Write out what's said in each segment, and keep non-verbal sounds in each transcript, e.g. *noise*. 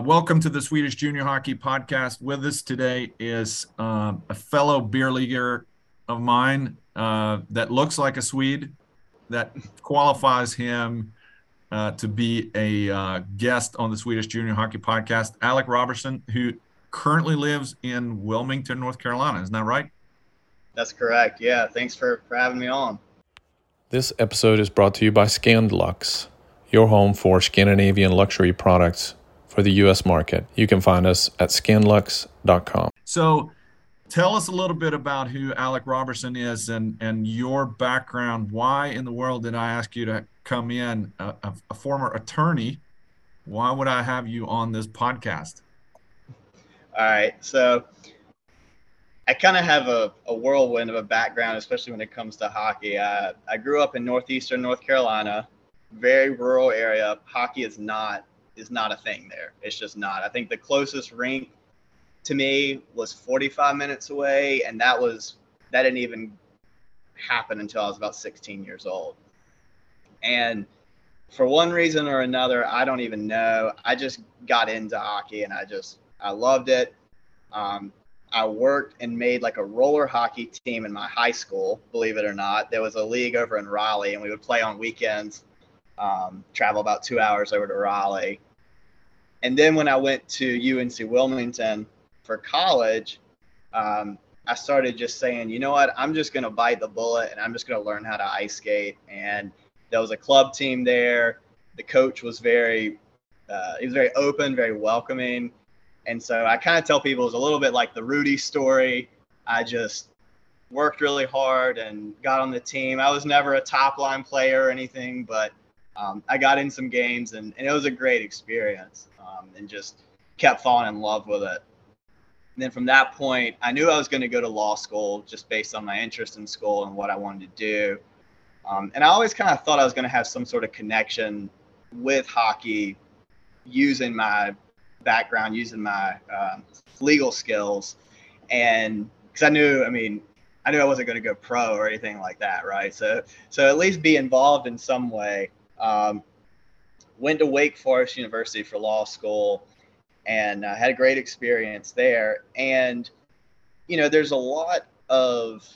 Uh, welcome to the Swedish Junior Hockey Podcast. With us today is uh, a fellow beer leaguer of mine uh, that looks like a Swede, that qualifies him uh, to be a uh, guest on the Swedish Junior Hockey Podcast. Alec Roberson, who currently lives in Wilmington, North Carolina. Isn't that right? That's correct. Yeah. Thanks for, for having me on. This episode is brought to you by Scandlux, your home for Scandinavian luxury products for the U.S. market. You can find us at scandlux.com. So, tell us a little bit about who Alec Roberson is and and your background. Why in the world did I ask you to come in, a, a, a former attorney? Why would I have you on this podcast? All right, so I kind of have a, a, whirlwind of a background, especially when it comes to hockey. I, I grew up in northeastern North Carolina, very rural area. Hockey is not is not a thing there. It's just not. I think the closest rink to me was 45 minutes away, and that was that didn't even happen until I was about 16 years old. And for one reason or another, I don't even know. I just got into hockey, and I just I loved it. Um, I worked and made like a roller hockey team in my high school. Believe it or not, there was a league over in Raleigh, and we would play on weekends. Um, travel about two hours over to Raleigh, and then when I went to UNC Wilmington for college, um, I started just saying, you know what, I'm just going to bite the bullet and I'm just going to learn how to ice skate. And there was a club team there. The coach was very, uh, he was very open, very welcoming. And so I kind of tell people it was a little bit like the Rudy story. I just worked really hard and got on the team. I was never a top line player or anything, but um, I got in some games and, and it was a great experience um, and just kept falling in love with it. And then from that point, I knew I was going to go to law school just based on my interest in school and what I wanted to do. Um, and I always kind of thought I was going to have some sort of connection with hockey using my background, using my um, legal skills. And because I knew, I mean, I knew I wasn't going to go pro or anything like that, right? So, so at least be involved in some way. Um, went to Wake Forest University for law school and uh, had a great experience there. And, you know, there's a lot of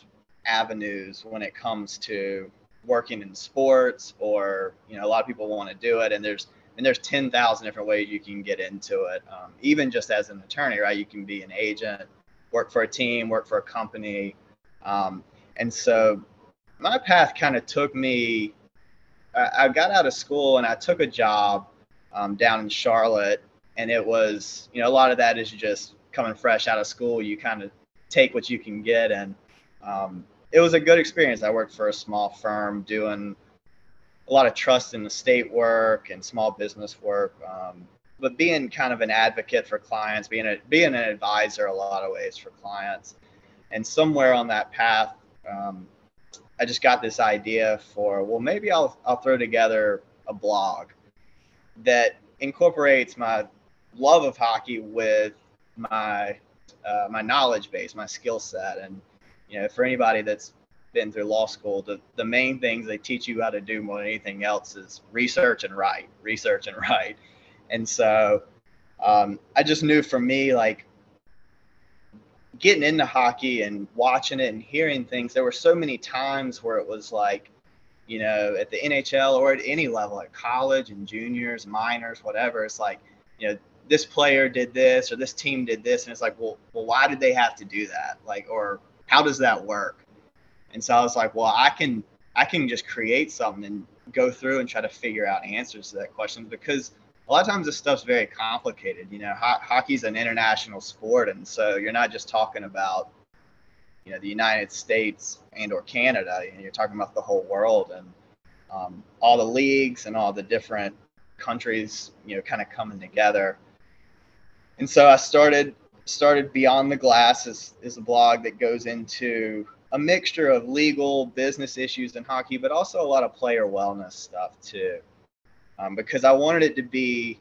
avenues when it comes to working in sports or, you know, a lot of people want to do it. And there's, and there's 10,000 different ways you can get into it. Um, even just as an attorney, right? You can be an agent, work for a team, work for a company. Um, and so my path kind of took me I got out of school and I took a job um, down in Charlotte, and it was you know a lot of that is just coming fresh out of school. You kind of take what you can get, and um, it was a good experience. I worked for a small firm doing a lot of trust in the state work and small business work, um, but being kind of an advocate for clients, being a being an advisor a lot of ways for clients, and somewhere on that path. Um, I just got this idea for well maybe I'll I'll throw together a blog that incorporates my love of hockey with my uh, my knowledge base, my skill set, and you know for anybody that's been through law school, the, the main things they teach you how to do more than anything else is research and write, research and *laughs* write. And so um, I just knew for me, like getting into hockey and watching it and hearing things, there were so many times where it was like, you know, at the NHL or at any level, at college and juniors, minors, whatever, it's like, you know, this player did this or this team did this, and it's like, well, well, why did they have to do that? Like, or how does that work? And so I was like, well, I can, I can just create something and go through and try to figure out answers to that question because a lot of times this stuff's very complicated. You know, ho- hockey's an international sport, and so you're not just talking about you know the United States and or Canada. You're talking about the whole world and um, all the leagues and all the different countries. You know, kind of coming together. And so I started started Beyond the Glass is, is a blog that goes into a mixture of legal business issues in hockey, but also a lot of player wellness stuff too um, because I wanted it to be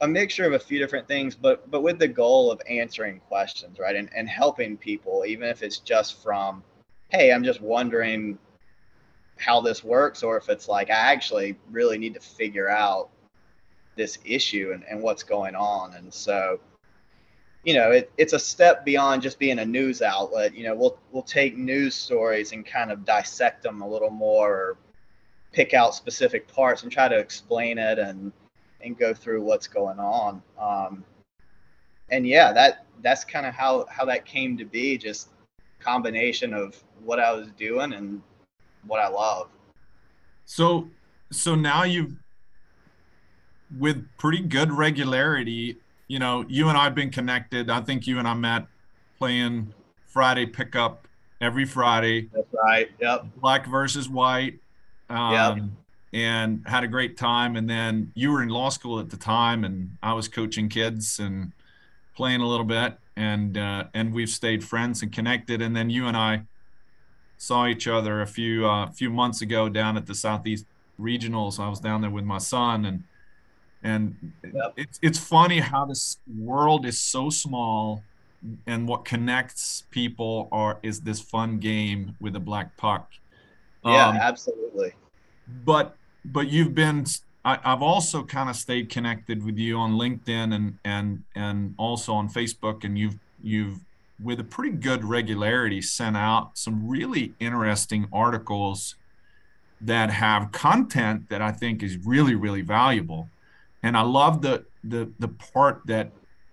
a mixture of a few different things, but but with the goal of answering questions, right, and and helping people, even if it's just from, hey, I'm just wondering how this works, or if it's like I actually really need to figure out this issue and, and what's going on. And so, you know, it, it's a step beyond just being a news outlet. You know, we'll we'll take news stories and kind of dissect them a little more, or pick out specific parts and try to explain it and and go through what's going on. Um, and yeah, that that's kind of how how that came to be. Just combination of what I was doing and what I love. So so now you've with pretty good regularity, you know, you and I've been connected. I think you and I met playing Friday pickup every Friday. That's right. Yep. Black versus white. Um, yep. And had a great time. And then you were in law school at the time, and I was coaching kids and playing a little bit. And uh, and we've stayed friends and connected. And then you and I saw each other a few uh, few months ago down at the Southeast Regionals. I was down there with my son, and and yep. it's it's funny how this world is so small, and what connects people are is this fun game with a black puck. Yeah, um, absolutely. But but you've been I, have also kind of stayed connected with you on LinkedIn and and and also on Facebook, and you've you've with a pretty good regularity sent out some really interesting articles that have content that I think is really really valuable. And I love the the the part that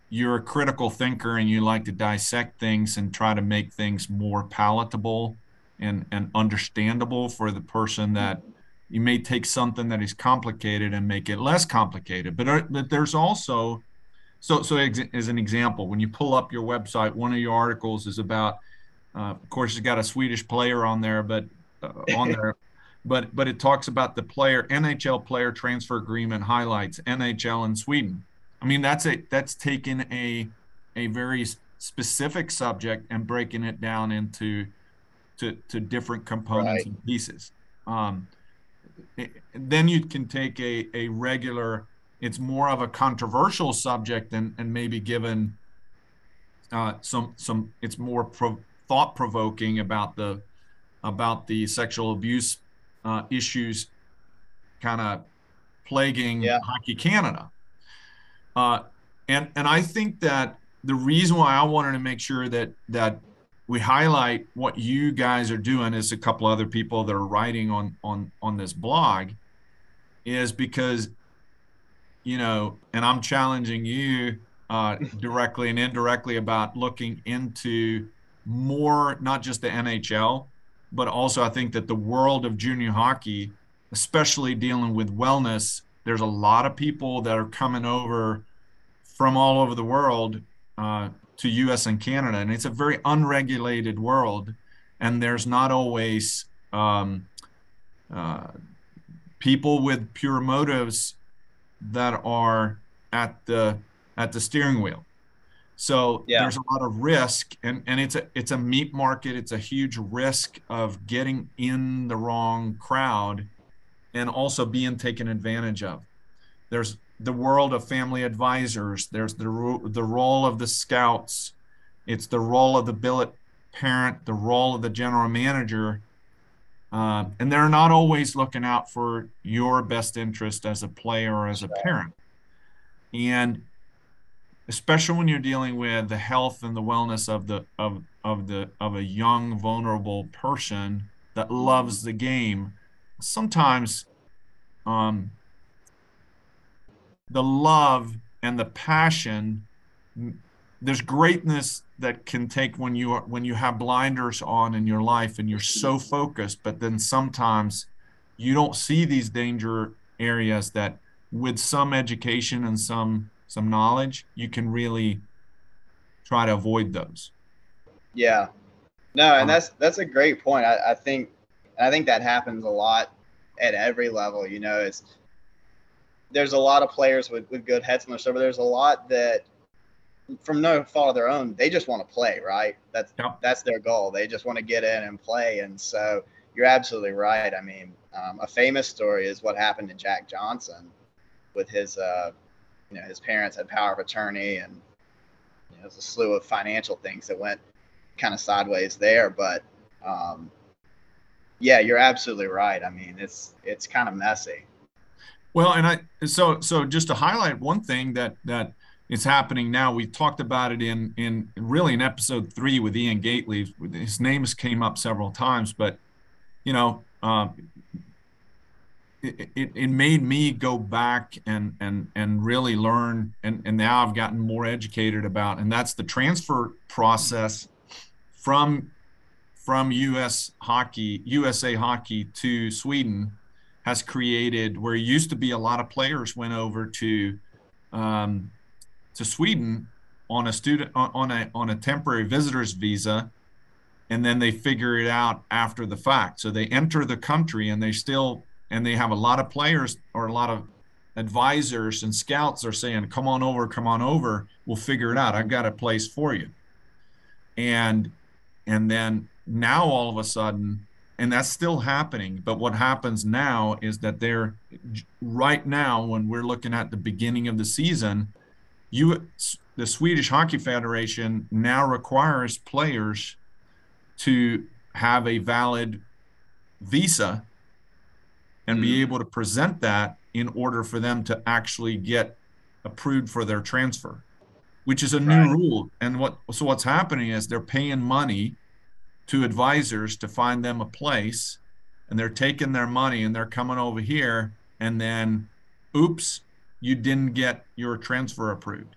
you're a critical thinker and you like to dissect things and try to make things more palatable and and understandable for the person that you may take something that is complicated and make it less complicated. But, uh, but there's also so so as an example when you pull up your website one of your articles is about uh, of course it's got a swedish player on there but uh, on there. *laughs* But but it talks about the player nhl player transfer agreement highlights nhl in sweden. I mean that's a that's taking a a very specific subject and breaking it down into to, to different components right. and pieces um, then you can take a, a regular it's more of a controversial subject and, and maybe given uh, some some it's more pro, thought provoking about the about the sexual abuse uh, issues kind of plaguing yeah. Hockey Canada. Uh, and and I think that the reason why I wanted to make sure that that we highlight what you guys are doing as a couple other people that are writing on on on this blog is because you know and i'm challenging you uh, directly and indirectly about looking into more not just the nhl but also i think that the world of junior hockey especially dealing with wellness there's a lot of people that are coming over from all over the world uh, to US and Canada. And it's a very unregulated world. And there's not always um, uh, people with pure motives that are at the at the steering wheel. So yeah. there's a lot of risk and, and it's a it's a meat market. It's a huge risk of getting in the wrong crowd and also being taken advantage of. There's the world of family advisors. There's the the role of the scouts. It's the role of the billet parent, the role of the general manager, uh, and they're not always looking out for your best interest as a player or as a parent. And especially when you're dealing with the health and the wellness of the of of the of a young vulnerable person that loves the game, sometimes um, the love and the passion there's greatness that can take when you are when you have blinders on in your life and you're so focused but then sometimes you don't see these danger areas that with some education and some some knowledge you can really try to avoid those. Yeah. No and um, that's that's a great point. I, I think i think that happens a lot at every level you know it's there's a lot of players with, with good heads on their shoulder. There's a lot that, from no fault of their own, they just want to play, right? That's that's their goal. They just want to get in and play. And so you're absolutely right. I mean, um, a famous story is what happened to Jack Johnson with his, uh, you know, his parents had power of attorney, and you know, there's a slew of financial things that went kind of sideways there. But um, yeah, you're absolutely right. I mean, it's it's kind of messy Well, and I so so just to highlight one thing that that is happening now. We talked about it in in really in episode three with Ian Gately. His names came up several times, but you know, um, it, it, it made me go back and and and really learn and and now I've gotten more educated about and that's the transfer process from from US hockey USA hockey to Sweden has created where it used to be a lot of players went over to um, to Sweden on a student on a on a temporary visitor's visa and then they figure it out after the fact. So they enter the country and they still and they have a lot of players or a lot of advisors and scouts are saying come on over come on over. We'll figure it out. I've got a place for you. And and then now all of a sudden and that's still happening but what happens now is that they're right now when we're looking at the beginning of the season you the Swedish Hockey Federation now requires players to have a valid visa and mm-hmm. be able to present that in order for them to actually get approved for their transfer which is a new right. rule and what so what's happening is they're paying money to advisors to find them a place and they're taking their money and they're coming over here and then oops you didn't get your transfer approved.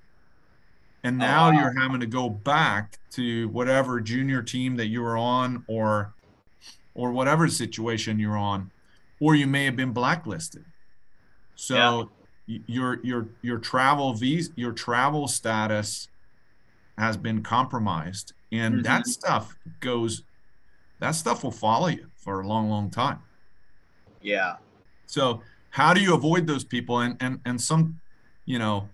And now wow. you're having to go back to whatever junior team that you were on or or whatever situation you're on, or you may have been blacklisted. So yeah. your your your travel visa your travel status has been compromised. And mm-hmm. that stuff goes that stuff will follow you for a long, long time. Yeah. So how do you avoid those people and and and some you know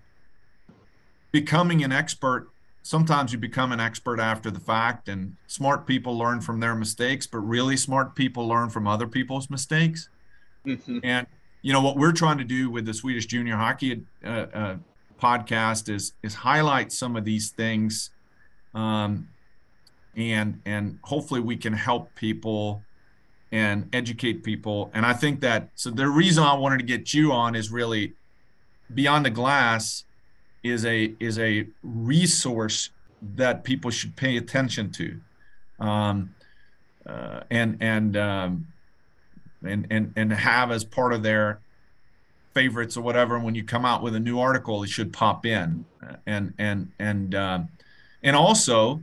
becoming an expert sometimes you become an expert after the fact and smart people learn from their mistakes but really smart people learn from other people's mistakes mm-hmm. and you know what we're trying to do with the swedish junior hockey uh, uh, podcast is is highlight some of these things um, and and hopefully we can help people and educate people. And I think that so the reason I wanted to get you on is really beyond the glass is a is a resource that people should pay attention to, um, uh, and and um, and and and have as part of their favorites or whatever. And when you come out with a new article, it should pop in, and and and um, and also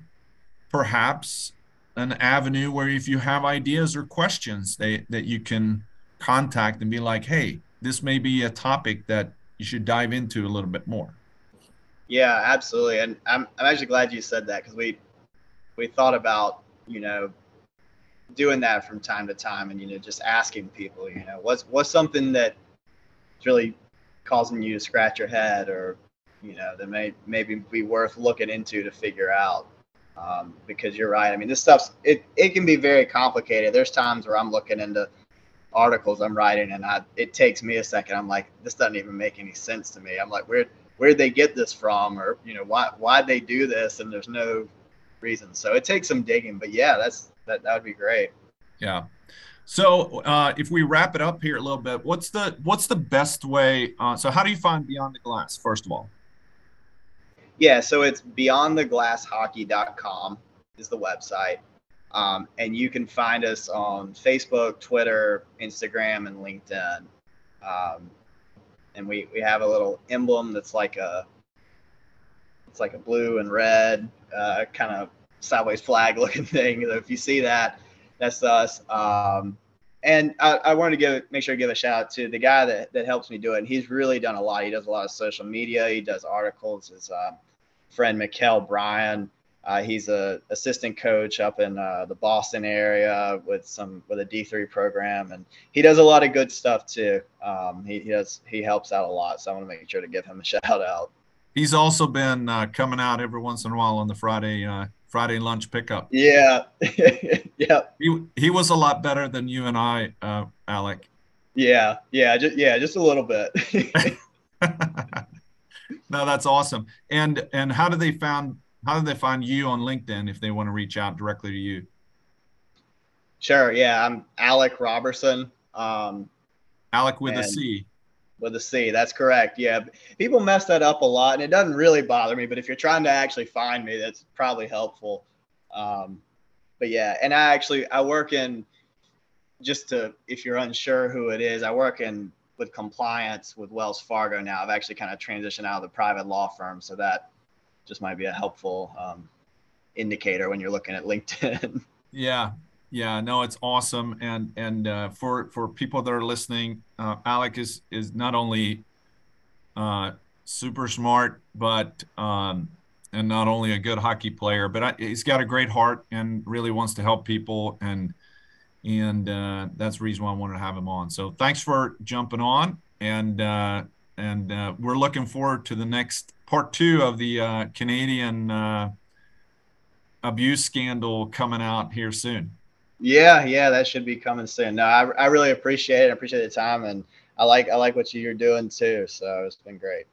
perhaps an avenue where if you have ideas or questions they, that you can contact and be like, hey, this may be a topic that you should dive into a little bit more. Yeah, absolutely. And I'm, I'm actually glad you said that because we we thought about, you know, doing that from time to time and, you know, just asking people, you know, what's what's something that is really causing you to scratch your head or, you know, that may maybe be worth looking into to figure out um, because you're right. I mean, this stuff's it it can be very complicated. There's times where I'm looking into articles I'm writing and I it takes me a second. I'm like, this doesn't even make any sense to me. I'm like, where where'd they get this from, or you know, why why'd they do this? And there's no reason. So it takes some digging. But yeah, that's that that would be great. Yeah. So uh, if we wrap it up here a little bit, what's the what's the best way? Uh, so how do you find Beyond the Glass first of all? Yeah, so it's beyondtheglasshockey.com is the website. Um, and you can find us on Facebook, Twitter, Instagram, and LinkedIn. Um, and we, we have a little emblem that's like a it's like a blue and red uh, kind of sideways flag *laughs* looking thing. So If you see that, that's us. Um, and I, I wanted to give make sure to give a shout out to the guy that, that helps me do it. And he's really done a lot. He does a lot of social media. He does articles. His uh, friend Mikkel Bryan. Uh, he's a assistant coach up in uh, the Boston area with some with a D3 program, and he does a lot of good stuff too. Um, he, he does he helps out a lot, so I want to make sure to give him a *laughs* shout out. He's also been uh, coming out every once in a while on the Friday uh, Friday lunch pickup. Yeah, *laughs* yeah. He he was a lot better than you and I, uh, Alec. Yeah, yeah, just yeah, just a little bit. *laughs* no, that's awesome. And and how do they found how do they find you on LinkedIn if they want to reach out directly to you? Sure. Yeah, I'm Alec Roberson. Um, Alec with a C. with a C. That's correct. Yeah, people mess that up a lot, and it doesn't really bother me. But if you're trying to actually find me, that's probably helpful. Um, but yeah, and I actually I work in just to if you're unsure who it is, I work in with compliance with Wells Fargo now. I've actually kind of transitioned out of the private law firm, so that just might be a helpful um, indicator when you're looking at LinkedIn. *laughs* Yeah, yeah, no, it's awesome, and and uh, for for people that are listening, uh, Alec is is not only uh, super smart, but um, and not only a good hockey player, but I, he's got a great heart and really wants to help people, and and uh, that's the reason why I wanted to have him on. So thanks for jumping on, and uh, and uh, we're looking forward to the next part two of the Canadian abuse scandal coming out here soon. Yeah, yeah, that should be coming soon. No, I, I really appreciate it. I appreciate the time, and I like I like what you're doing too. So it's been great.